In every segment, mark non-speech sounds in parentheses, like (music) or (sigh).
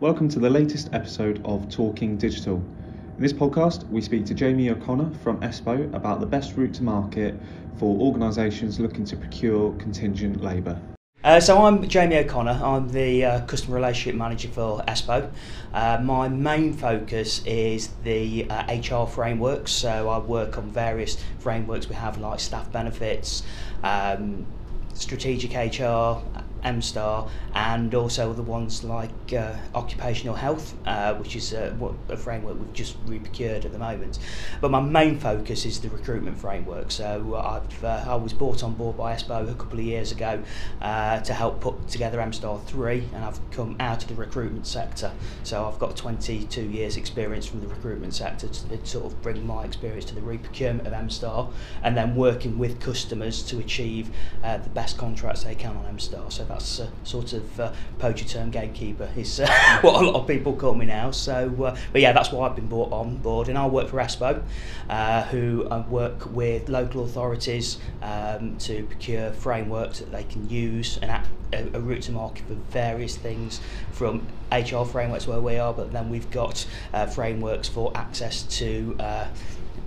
Welcome to the latest episode of Talking Digital. In this podcast, we speak to Jamie O'Connor from ESPO about the best route to market for organisations looking to procure contingent labour. Uh, so I'm Jamie O'Connor. I'm the uh, customer relationship manager for ESPO. Uh, my main focus is the HR uh, frameworks. So I work on various frameworks. We have like staff benefits, um, strategic HR, MSTAR and also the ones like uh, occupational health, uh, which is uh, a framework we've just re-procured at the moment. But my main focus is the recruitment framework. So I've, uh, I was brought on board by ESPO a couple of years ago uh, to help put together MSTAR 3 and I've come out of the recruitment sector. So I've got 22 years experience from the recruitment sector to sort of bring my experience to the re-procurement of MSTAR and then working with customers to achieve uh, the best contracts they can on MSTAR. So that's a sort of uh, poacher term gatekeeper is uh, (laughs) what a lot of people call me now. So, uh, but yeah, that's why I've been brought on board, and I work for ESPO, uh, who uh, work with local authorities um, to procure frameworks that they can use and act, a, a route to market for various things from HR frameworks where we are, but then we've got uh, frameworks for access to uh,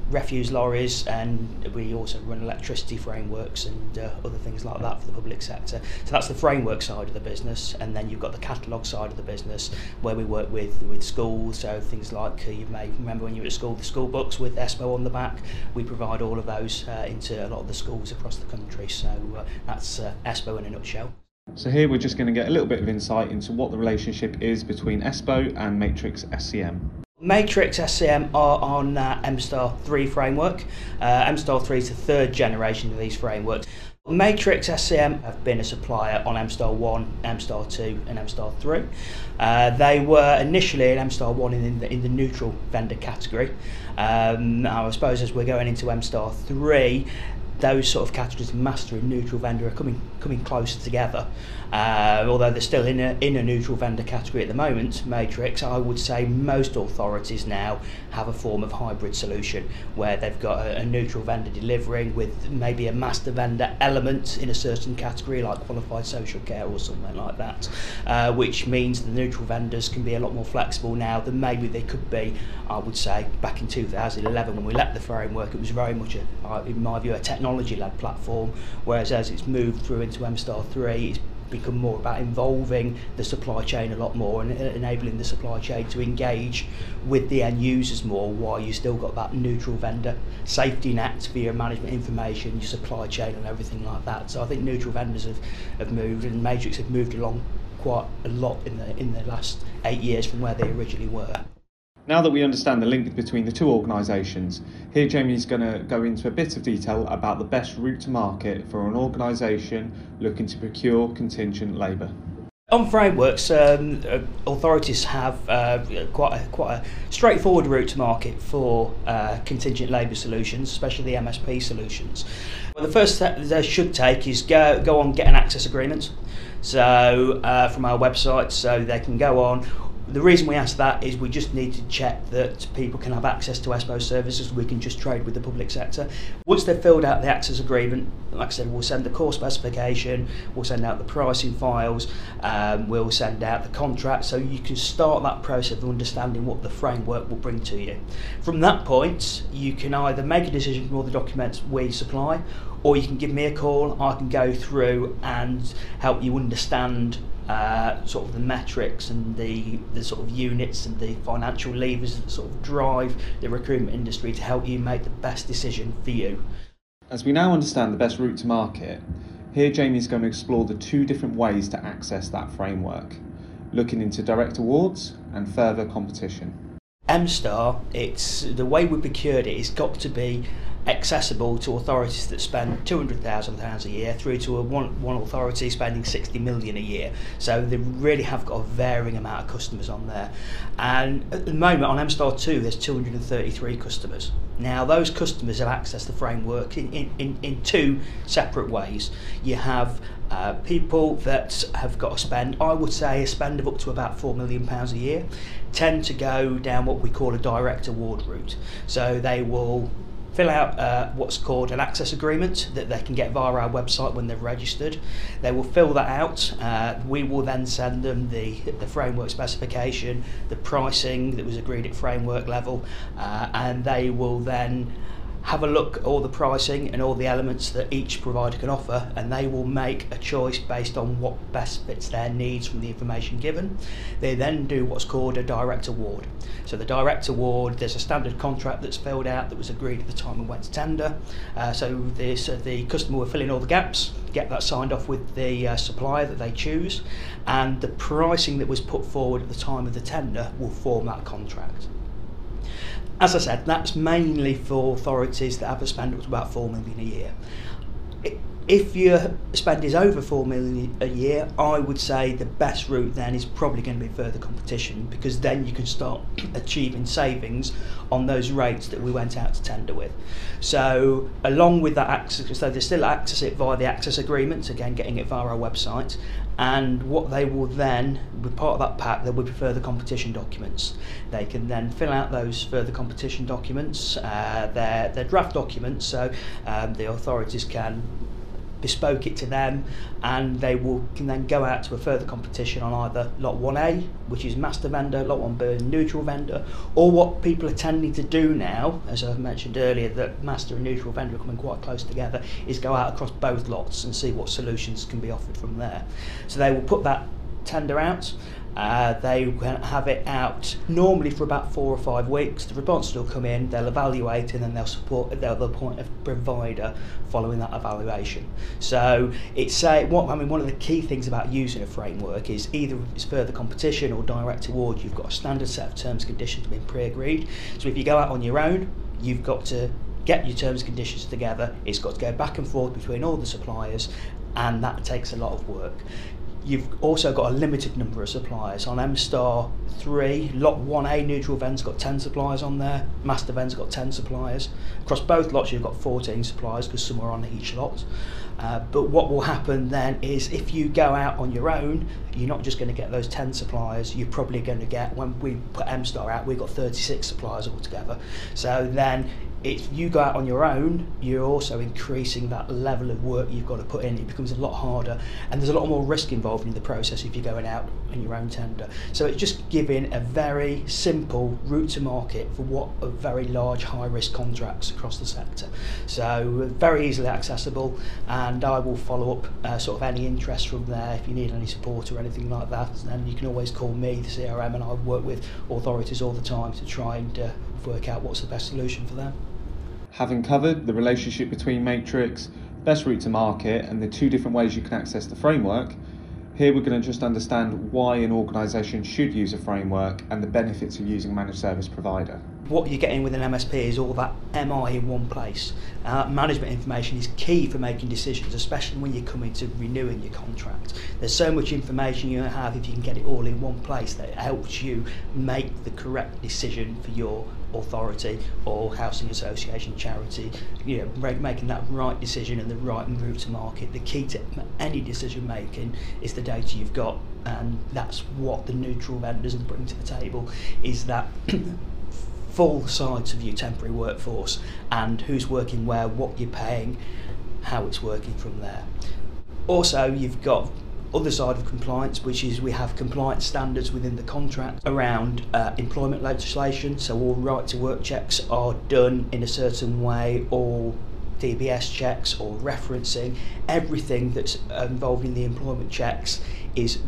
refuse lorries and we also run electricity frameworks and uh, other things like that for the public sector. So that's the framework side of the business and then you've got the catalogue side of the business where we work with with schools so things like uh, you may remember when you were at school the school books with ESPO on the back we provide all of those uh, into a lot of the schools across the country so uh, that's uh, ESPO in a nutshell. So here we're just going to get a little bit of insight into what the relationship is between ESPO and Matrix SCM. Matrix SCM are on uh, MSTAR 3 framework. Uh, MSTAR 3 is the third generation of these frameworks. Matrix SCM have been a supplier on MSTAR 1, MSTAR 2 and MSTAR 3. Uh, they were initially in MSTAR 1 in the, in the neutral vendor category. Um, I suppose as we're going into MSTAR 3, those sort of categories, master and neutral vendor, are coming coming closer together. Uh, although they're still in a, in a neutral vendor category at the moment, Matrix, I would say most authorities now have a form of hybrid solution where they've got a, a neutral vendor delivering with maybe a master vendor element in a certain category like qualified social care or something like that, uh, which means the neutral vendors can be a lot more flexible now than maybe they could be, I would say, back in 2011 when we let the framework. It was very much, a, uh, in my view, a technology-led platform, whereas as it's moved through into MSTAR 3, it's become more about involving the supply chain a lot more and enabling the supply chain to engage with the end users more while you still got that neutral vendor safety net for your management information, your supply chain and everything like that. So I think neutral vendors have, have moved and Matrix have moved along quite a lot in the in the last eight years from where they originally were. Now that we understand the link between the two organisations, here Jamie's going to go into a bit of detail about the best route to market for an organisation looking to procure contingent labour. On frameworks, um, uh, authorities have uh, quite a, quite a straightforward route to market for uh, contingent labour solutions, especially the MSP solutions. Well, the first step they should take is go go on get an access agreement. So uh, from our website, so they can go on the reason we ask that is we just need to check that people can have access to ESPO services. We can just trade with the public sector. Once they've filled out the access agreement, like I said, we'll send the core specification, we'll send out the pricing files, um, we'll send out the contract, so you can start that process of understanding what the framework will bring to you. From that point, you can either make a decision from all the documents we supply, or you can give me a call. I can go through and help you understand uh, sort of the metrics and the, the sort of units and the financial levers that sort of drive the recruitment industry to help you make the best decision for you. As we now understand the best route to market, here Jamie is going to explore the two different ways to access that framework, looking into direct awards and further competition. MSTAR, it's the way we procured it, it's got to be accessible to authorities that spend £200,000 a year through to a one, one authority spending 60 million a year. So they really have got a varying amount of customers on there. And at the moment on MSTAR 2 there's 233 customers. Now those customers have accessed the framework in, in, in two separate ways. You have uh, people that have got a spend, I would say a spend of up to about £4 million a year, tend to go down what we call a direct award route. So they will fill out uh, what's called an access agreement that they can get via our website when they've registered. They will fill that out. Uh, we will then send them the, the framework specification, the pricing that was agreed at framework level, uh, and they will then have a look at all the pricing and all the elements that each provider can offer and they will make a choice based on what best fits their needs from the information given. They then do what's called a direct award. So the direct award, there's a standard contract that's filled out that was agreed at the time we went to tender. Uh, so this, uh, the customer will fill in all the gaps, get that signed off with the uh, supplier that they choose and the pricing that was put forward at the time of the tender will form that contract as I said, that's mainly for authorities that have a spend of about four million a year. If your spend is over four million a year, I would say the best route then is probably going to be further competition because then you can start (clears throat) achieving savings on those rates that we went out to tender with. So along with that access, so they still access it via the access agreements, again getting it via our website, and what they will then, with part of that pack, there will be further competition documents. They can then fill out those further competition documents, uh, their, their draft documents, so um, the authorities can bespoke it to them and they will can then go out to a further competition on either lot 1A which is master vendor lot 1B neutral vendor or what people are tending to do now as I've mentioned earlier that master and neutral vendor are coming quite close together is go out across both lots and see what solutions can be offered from there. So they will put that tender out uh, they have it out normally for about four or five weeks. The response will come in, they'll evaluate, and then they'll support. They'll appoint a provider following that evaluation. So it's a, what I mean. One of the key things about using a framework is either it's further competition or direct award. You've got a standard set of terms and conditions being pre-agreed. So if you go out on your own, you've got to get your terms and conditions together. It's got to go back and forth between all the suppliers, and that takes a lot of work. You've also got a limited number of suppliers. On MSTAR 3, Lot 1A neutral vend's got 10 suppliers on there, Master vend's got 10 suppliers. Across both lots, you've got 14 suppliers because some are on each lot. Uh, but what will happen then is if you go out on your own, you're not just going to get those 10 suppliers, you're probably going to get, when we put MSTAR out, we've got 36 suppliers altogether. So then if you go out on your own, you're also increasing that level of work you've got to put in. It becomes a lot harder, and there's a lot more risk involved in the process if you're going out on your own tender. So it's just giving a very simple route to market for what are very large, high risk contracts across the sector. So very easily accessible, and I will follow up uh, sort of any interest from there. If you need any support or anything like that, then you can always call me, the CRM, and I work with authorities all the time to try and uh, work out what's the best solution for them having covered the relationship between Matrix, best route to market, and the two different ways you can access the framework, here we're going to just understand why an organisation should use a framework and the benefits of using a managed service provider. What you're getting with an MSP is all that MI in one place. Uh, management information is key for making decisions, especially when you're coming to renewing your contract. There's so much information you have if you can get it all in one place that helps you make the correct decision for your authority or housing association charity you know making that right decision and the right route to market. The key to any decision making is the data you've got and that's what the neutral vendors bring to the table is that (clears throat) full sides of your temporary workforce and who's working where what you're paying how it's working from there. Also you've got other side of compliance, which is we have compliance standards within the contract around uh, employment legislation. So all right to work checks are done in a certain way, all DBS checks or referencing, everything that's involved in the employment checks is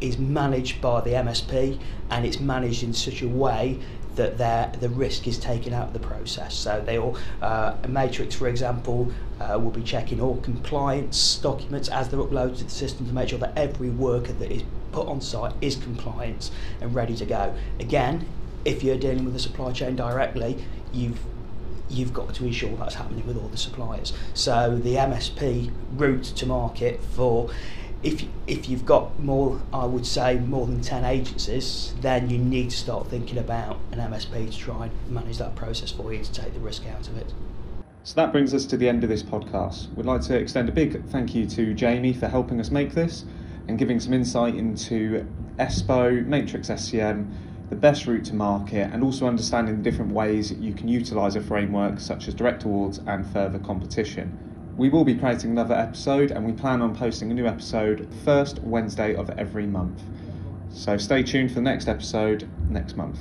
is managed by the MSP and it's managed in such a way that the risk is taken out of the process. So they all, uh, Matrix, for example, uh, will be checking all compliance documents as they're uploaded to the system to make sure that every worker that is put on site is compliant and ready to go. Again, if you're dealing with the supply chain directly, you've you've got to ensure that's happening with all the suppliers. So the MSP route to market for if if you've got more, I would say more than ten agencies, then you need to start thinking about an MSP to try and manage that process for you to take the risk out of it. So that brings us to the end of this podcast. We'd like to extend a big thank you to Jamie for helping us make this and giving some insight into ESPO, Matrix SCM, the best route to market, and also understanding the different ways you can utilise a framework such as direct awards and further competition. We will be creating another episode and we plan on posting a new episode first Wednesday of every month. So stay tuned for the next episode next month.